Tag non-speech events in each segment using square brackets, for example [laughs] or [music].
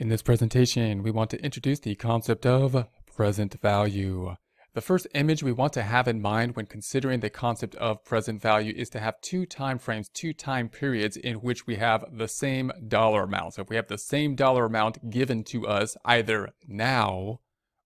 In this presentation, we want to introduce the concept of present value. The first image we want to have in mind when considering the concept of present value is to have two time frames, two time periods in which we have the same dollar amount. So if we have the same dollar amount given to us either now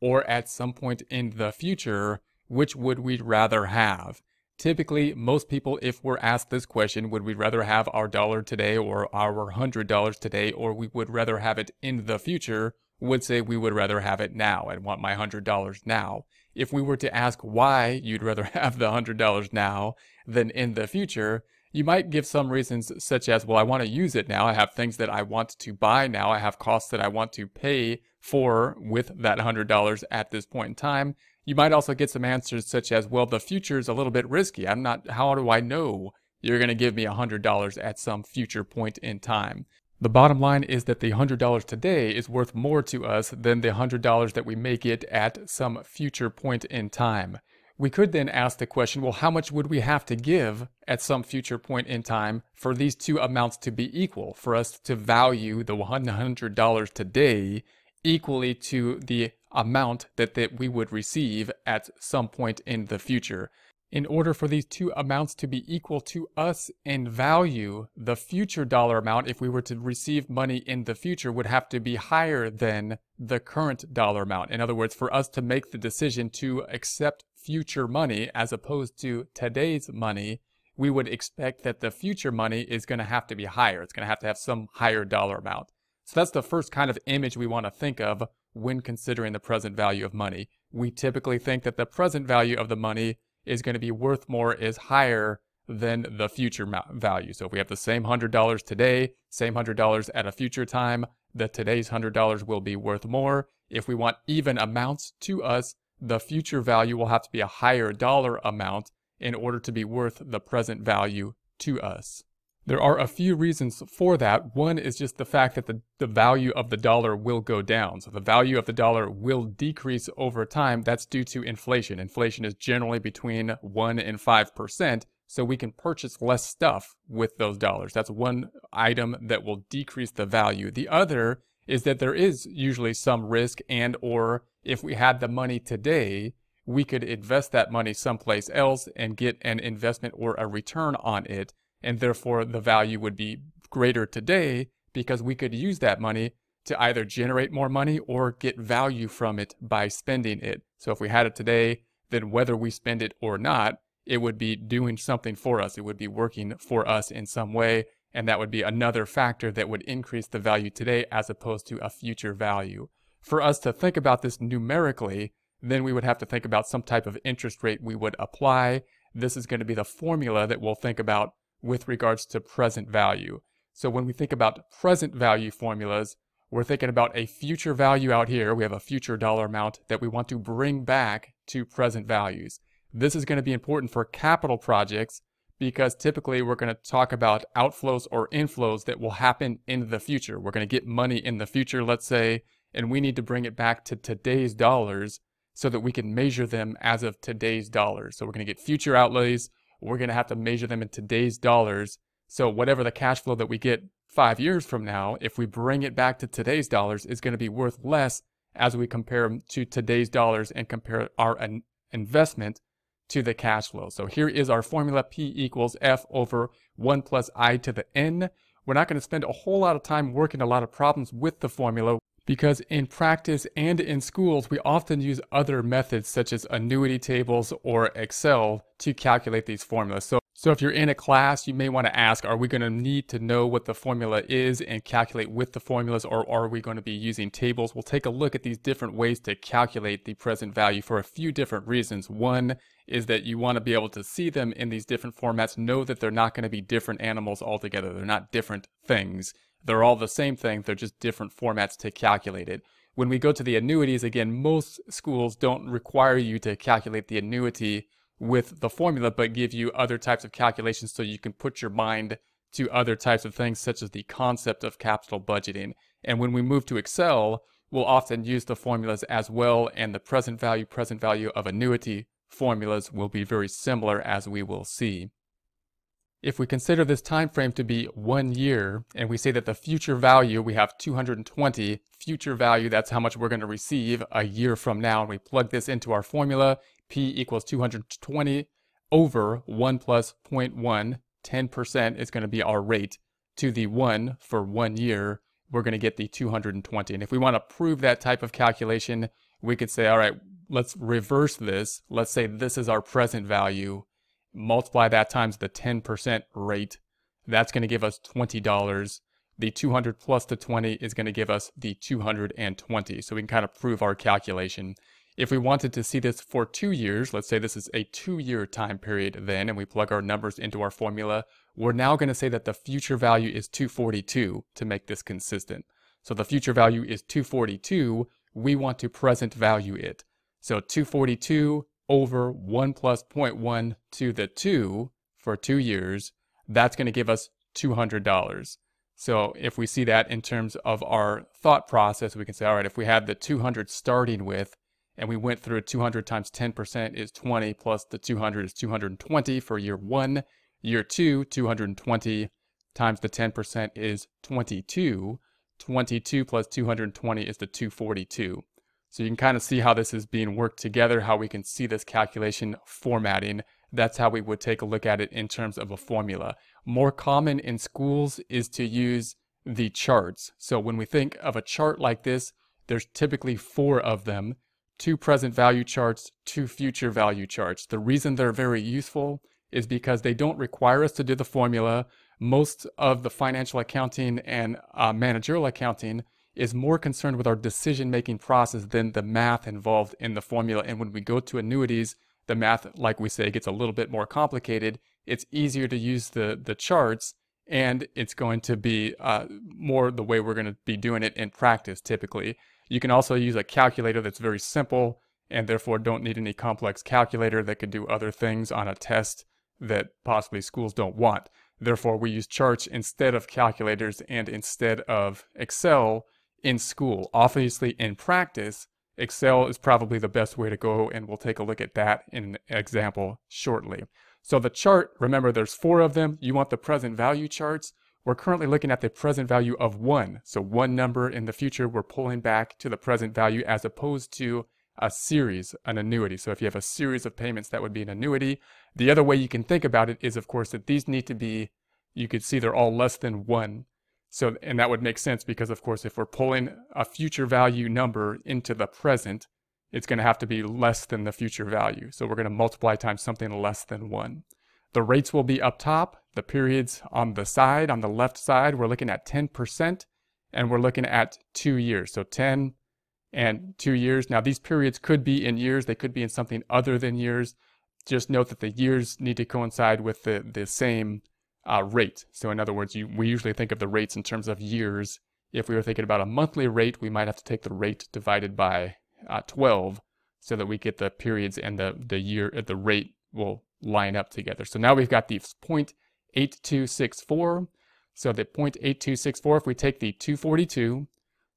or at some point in the future, which would we rather have? Typically, most people, if we're asked this question, would we rather have our dollar today or our hundred dollars today, or we would rather have it in the future, would say we would rather have it now and want my hundred dollars now. If we were to ask why you'd rather [laughs] have the hundred dollars now than in the future, you might give some reasons such as, well, I want to use it now. I have things that I want to buy now. I have costs that I want to pay for with that $100 at this point in time. You might also get some answers such as, well, the future is a little bit risky. I'm not, how do I know you're going to give me $100 at some future point in time? The bottom line is that the $100 today is worth more to us than the $100 that we may get at some future point in time. We could then ask the question, well, how much would we have to give at some future point in time for these two amounts to be equal, for us to value the $100 today equally to the amount that, that we would receive at some point in the future. In order for these two amounts to be equal to us in value, the future dollar amount, if we were to receive money in the future, would have to be higher than the current dollar amount. In other words, for us to make the decision to accept future money as opposed to today's money, we would expect that the future money is going to have to be higher. It's going to have to have some higher dollar amount. So that's the first kind of image we want to think of when considering the present value of money. We typically think that the present value of the money is going to be worth more is higher than the future value. So if we have the same $100 today, same $100 at a future time, the today's $100 will be worth more. If we want even amounts to us, the future value will have to be a higher dollar amount in order to be worth the present value to us. There are a few reasons for that. One is just the fact that the, the value of the dollar will go down. So the value of the dollar will decrease over time. That's due to inflation. Inflation is generally between 1 and 5%. So we can purchase less stuff with those dollars. That's one item that will decrease the value. The other is that there is usually some risk and or if we had the money today, we could invest that money someplace else and get an investment or a return on it and therefore the value would be greater today because we could use that money to either generate more money or get value from it by spending it. So if we had it today, then whether we spend it or not, it would be doing something for us. It would be working for us in some way. And that would be another factor that would increase the value today as opposed to a future value. For us to think about this numerically, then we would have to think about some type of interest rate we would apply. This is going to be the formula that we'll think about with regards to present value. So when we think about present value formulas, we're thinking about a future value out here. We have a future dollar amount that we want to bring back to present values. This is going to be important for capital projects because typically we're going to talk about outflows or inflows that will happen in the future. We're going to get money in the future, let's say, and we need to bring it back to today's dollars so that we can measure them as of today's dollars. So we're going to get future outlays we're going to have to measure them in today's dollars. So whatever the cash flow that we get five years from now, if we bring it back to today's dollars, is going to be worth less as we compare them to today's dollars and compare our investment to the cash flow. So here is our formula P equals F over 1 plus I to the N. We're not going to spend a whole lot of time working a lot of problems with the formula because in practice and in schools, we often use other methods such as annuity tables or Excel to calculate these formulas. So, so if you're in a class, you may want to ask, are we going to need to know what the formula is and calculate with the formulas, or are we going to be using tables? We'll take a look at these different ways to calculate the present value for a few different reasons. One is that you want to be able to see them in these different formats, know that they're not going to be different animals altogether. They're not different things. They're all the same thing, they're just different formats to calculate it. When we go to the annuities, again, most schools don't require you to calculate the annuity with the formula, but give you other types of calculations so you can put your mind to other types of things, such as the concept of capital budgeting. And when we move to Excel, we'll often use the formulas as well, and the present value, present value of annuity formulas will be very similar as we will see. If we consider this time frame to be one year, and we say that the future value, we have 220 future value. That's how much we're going to receive a year from now. And we plug this into our formula. P equals 220 over 1 plus 0.1. 10% is going to be our rate to the 1 for one year. We're going to get the 220. And if we want to prove that type of calculation, we could say, all right, let's reverse this. Let's say this is our present value. Multiply that times the 10% rate. That's going to give us $20 the 200 plus the 20 is going to give us the 220. So we can kind of prove our calculation. If we wanted to see this for two years, let's say this is a two-year time period then, and we plug our numbers into our formula, we're now going to say that the future value is 242 to make this consistent. So the future value is 242. We want to present value it. So 242 over 1 plus 0.1 to the 2 for two years, that's going to give us $200. So if we see that in terms of our thought process, we can say, all right, if we had the 200 starting with, and we went through 200 times 10% is 20, plus the 200 is 220 for year one. Year two, 220 times the 10% is 22. 22 plus 220 is the 242. So you can kind of see how this is being worked together, how we can see this calculation formatting. That's how we would take a look at it in terms of a formula more common in schools is to use the charts. So when we think of a chart like this, there's typically four of them, two present value charts, two future value charts. The reason they're very useful is because they don't require us to do the formula. Most of the financial accounting and uh, managerial accounting is more concerned with our decision-making process than the math involved in the formula. And when we go to annuities, the math, like we say, gets a little bit more complicated it's easier to use the, the charts and it's going to be uh, more the way we're going to be doing it in practice typically. You can also use a calculator that's very simple and therefore don't need any complex calculator that could do other things on a test that possibly schools don't want. Therefore, we use charts instead of calculators and instead of Excel in school. Obviously, in practice, Excel is probably the best way to go, and we'll take a look at that in an example shortly. So the chart, remember there's four of them. You want the present value charts. We're currently looking at the present value of one. So one number in the future, we're pulling back to the present value as opposed to a series, an annuity. So if you have a series of payments, that would be an annuity. The other way you can think about it is, of course, that these need to be, you could see they're all less than one. So, and that would make sense because, of course, if we're pulling a future value number into the present, it's going to have to be less than the future value. So we're going to multiply times something less than 1. The rates will be up top, the periods on the side, on the left side, we're looking at 10%, and we're looking at two years. So 10 and two years. Now these periods could be in years, they could be in something other than years. Just note that the years need to coincide with the, the same uh, rate. So in other words, you, we usually think of the rates in terms of years. If we were thinking about a monthly rate, we might have to take the rate divided by uh, 12 so that we get the periods and the, the year, uh, the rate will line up together. So now we've got the 0.8264. So the 0.8264, if we take the 242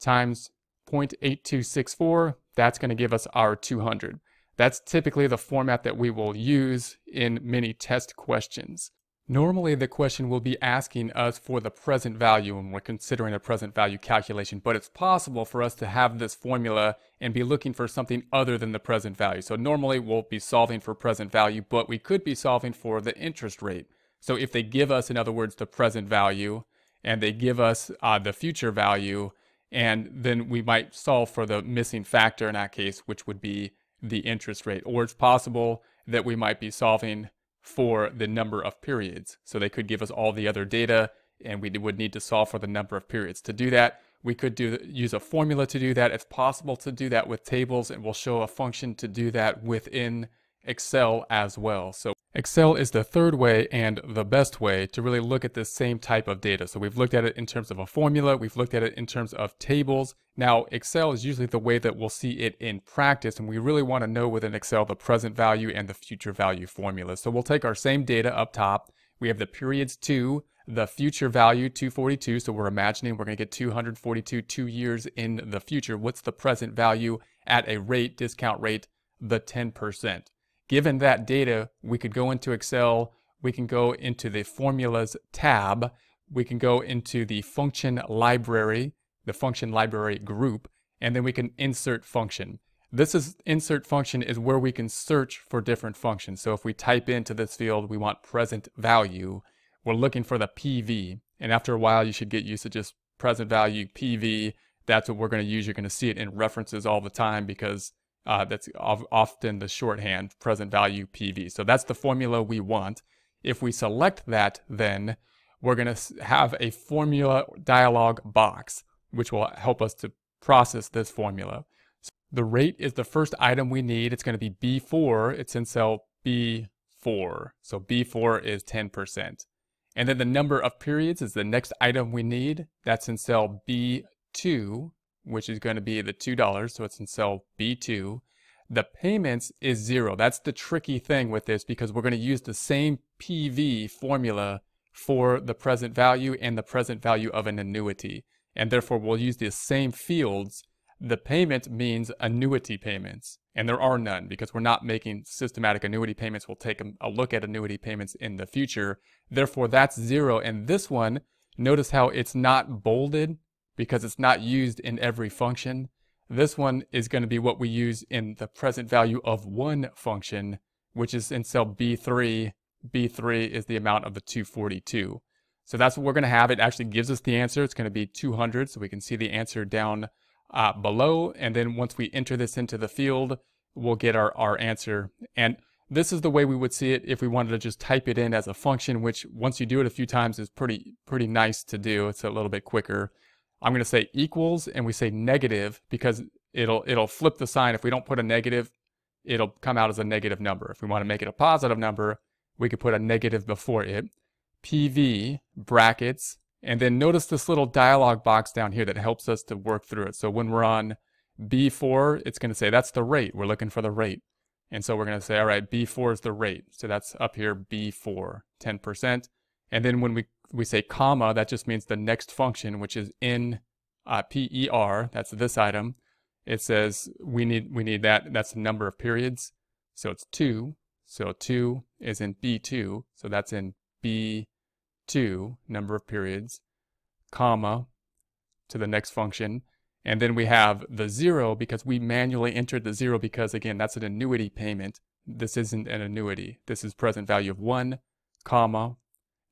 times 0.8264, that's going to give us our 200. That's typically the format that we will use in many test questions. Normally the question will be asking us for the present value when we're considering a present value calculation, but it's possible for us to have this formula and be looking for something other than the present value. So normally we'll be solving for present value, but we could be solving for the interest rate. So if they give us, in other words, the present value, and they give us uh, the future value, and then we might solve for the missing factor in that case, which would be the interest rate. Or it's possible that we might be solving for the number of periods. So they could give us all the other data and we would need to solve for the number of periods. To do that, we could do use a formula to do that. It's possible to do that with tables and we'll show a function to do that within Excel as well. So Excel is the third way and the best way to really look at this same type of data. So we've looked at it in terms of a formula, we've looked at it in terms of tables. Now Excel is usually the way that we'll see it in practice and we really want to know within Excel the present value and the future value formulas. So we'll take our same data up top. We have the periods 2, the future value 242. So we're imagining we're going to get 242 two years in the future. What's the present value at a rate, discount rate, the 10%. Given that data, we could go into Excel, we can go into the formulas tab, we can go into the function library. the function library group, and then we can insert function. This is insert function is where we can search for different functions. So if we type into this field, we want present value, we're looking for the PV. And after a while, you should get used to just present value PV. That's what we're going to use. You're going to see it in references all the time because uh, that's often the shorthand present value PV. So that's the formula we want. If we select that, then we're going to have a formula dialog box, which will help us to process this formula. So the rate is the first item we need. It's going to be B4. It's in cell B4. So B4 is 10%. And then the number of periods is the next item we need. That's in cell B2, which is going to be the $2. So it's in cell B2. The payments is zero. That's the tricky thing with this because we're going to use the same PV formula for the present value and the present value of an annuity. And therefore, we'll use the same fields. The payment means annuity payments. And there are none because we're not making systematic annuity payments. We'll take a look at annuity payments in the future. Therefore, that's zero. And this one, notice how it's not bolded because it's not used in every function. This one is going to be what we use in the present value of one function, which is in cell B3. B3 is the amount of the 242. So that's what we're going to have. It actually gives us the answer. It's going to be 200, so we can see the answer down uh, below. And then once we enter this into the field, we'll get our, our answer. And this is the way we would see it if we wanted to just type it in as a function, which once you do it a few times is pretty, pretty nice to do. It's a little bit quicker. I'm going to say equals and we say negative because it'll it'll flip the sign. If we don't put a negative, it'll come out as a negative number. If we want to make it a positive number, we could put a negative before it. PV brackets and then notice this little dialog box down here that helps us to work through it. So when we're on B4, it's going to say that's the rate. We're looking for the rate. And so we're going to say, all right, B4 is the rate. So that's up here, B4, 10%. And then when we we say comma, that just means the next function, which is in uh, PER, that's this item. It says we need we need that, that's the number of periods. So it's 2. So 2 is in B2, so that's in B2, number of periods, comma, to the next function. And then we have the 0 because we manually entered the 0 because, again, that's an annuity payment. This isn't an annuity. This is present value of 1, comma,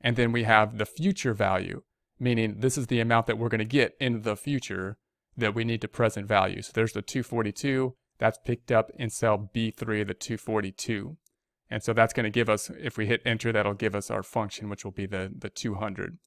and then we have the future value, meaning this is the amount that we're going to get in the future that we need to present value. So there's the 242. That's picked up in cell B3, the 242. And so that's going to give us, if we hit enter, that'll give us our function, which will be the, the 200.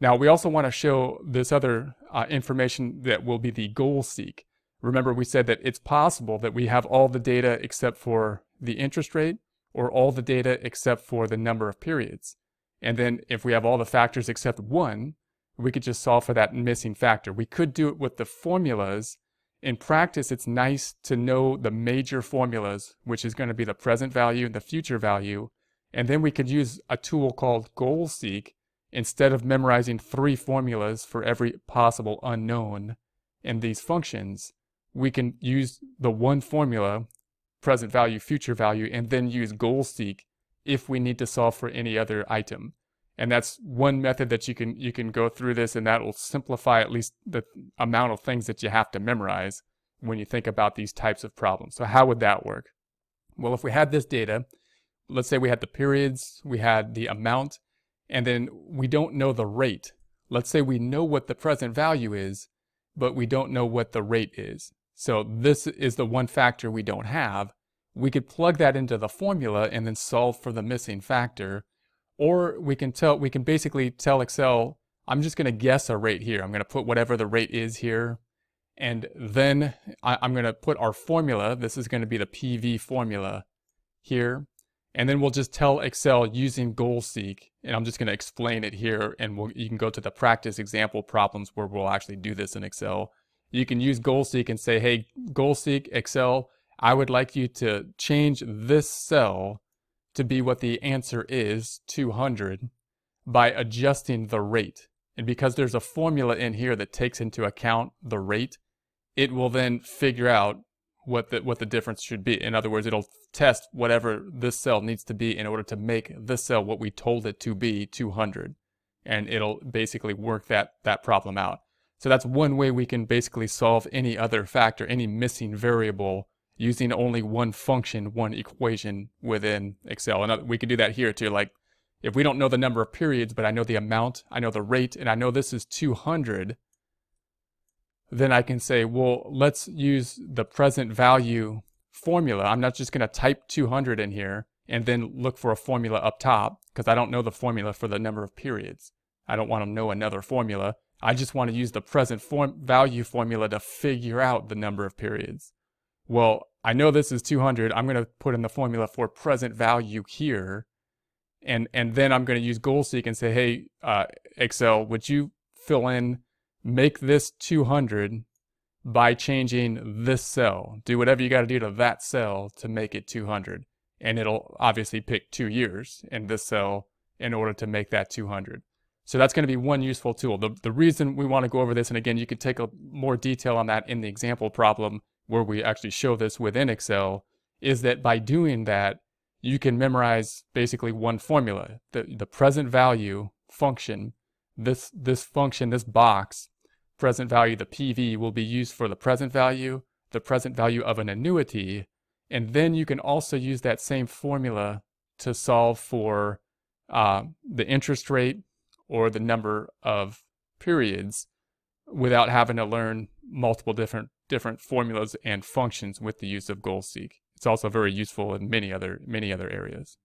Now, we also want to show this other uh, information that will be the goal seek. Remember, we said that it's possible that we have all the data except for the interest rate or all the data except for the number of periods. And then if we have all the factors except one, we could just solve for that missing factor. We could do it with the formulas. In practice, it's nice to know the major formulas, which is going to be the present value and the future value. And then we could use a tool called GoalSeek instead of memorizing three formulas for every possible unknown in these functions. We can use the one formula, present value, future value, and then use GoalSeek if we need to solve for any other item. And that's one method that you can you can go through this and that will simplify at least the amount of things that you have to memorize when you think about these types of problems. So how would that work? Well, if we had this data, let's say we had the periods, we had the amount, and then we don't know the rate. Let's say we know what the present value is, but we don't know what the rate is. So this is the one factor we don't have we could plug that into the formula and then solve for the missing factor. Or we can tell, we can basically tell Excel, I'm just going to guess a rate here. I'm going to put whatever the rate is here. And then I, am going to put our formula. This is going to be the PV formula here. And then we'll just tell Excel using GoalSeek, and I'm just going to explain it here. And we'll, you can go to the practice example problems where we'll actually do this in Excel. You can use GoalSeek and say, hey, GoalSeek, Excel, I would like you to change this cell to be what the answer is, 200, by adjusting the rate. And because there's a formula in here that takes into account the rate, it will then figure out what the, what the difference should be. In other words, it'll test whatever this cell needs to be in order to make this cell what we told it to be 200. And it'll basically work that, that problem out. So that's one way we can basically solve any other factor, any missing variable using only one function, one equation within Excel. And uh, we could do that here too. Like if we don't know the number of periods, but I know the amount, I know the rate, and I know this is 200, then I can say, well, let's use the present value formula. I'm not just going to type 200 in here and then look for a formula up top because I don't know the formula for the number of periods. I don't want to know another formula. I just want to use the present form value formula to figure out the number of periods. Well, I know this is 200. I'm going to put in the formula for present value here. And, and then I'm going to use GoalSeek and say, hey, uh, Excel, would you fill in, make this 200 by changing this cell. Do whatever you got to do to that cell to make it 200. And it'll obviously pick two years in this cell in order to make that 200. So that's going to be one useful tool. The, the reason we want to go over this, and again, you could take a more detail on that in the example problem where we actually show this within Excel, is that by doing that, you can memorize basically one formula. The, the present value function, this, this function, this box, present value, the PV, will be used for the present value, the present value of an annuity, and then you can also use that same formula to solve for uh, the interest rate or the number of periods without having to learn multiple different different formulas and functions with the use of GoalSeek. It's also very useful in many other many other areas.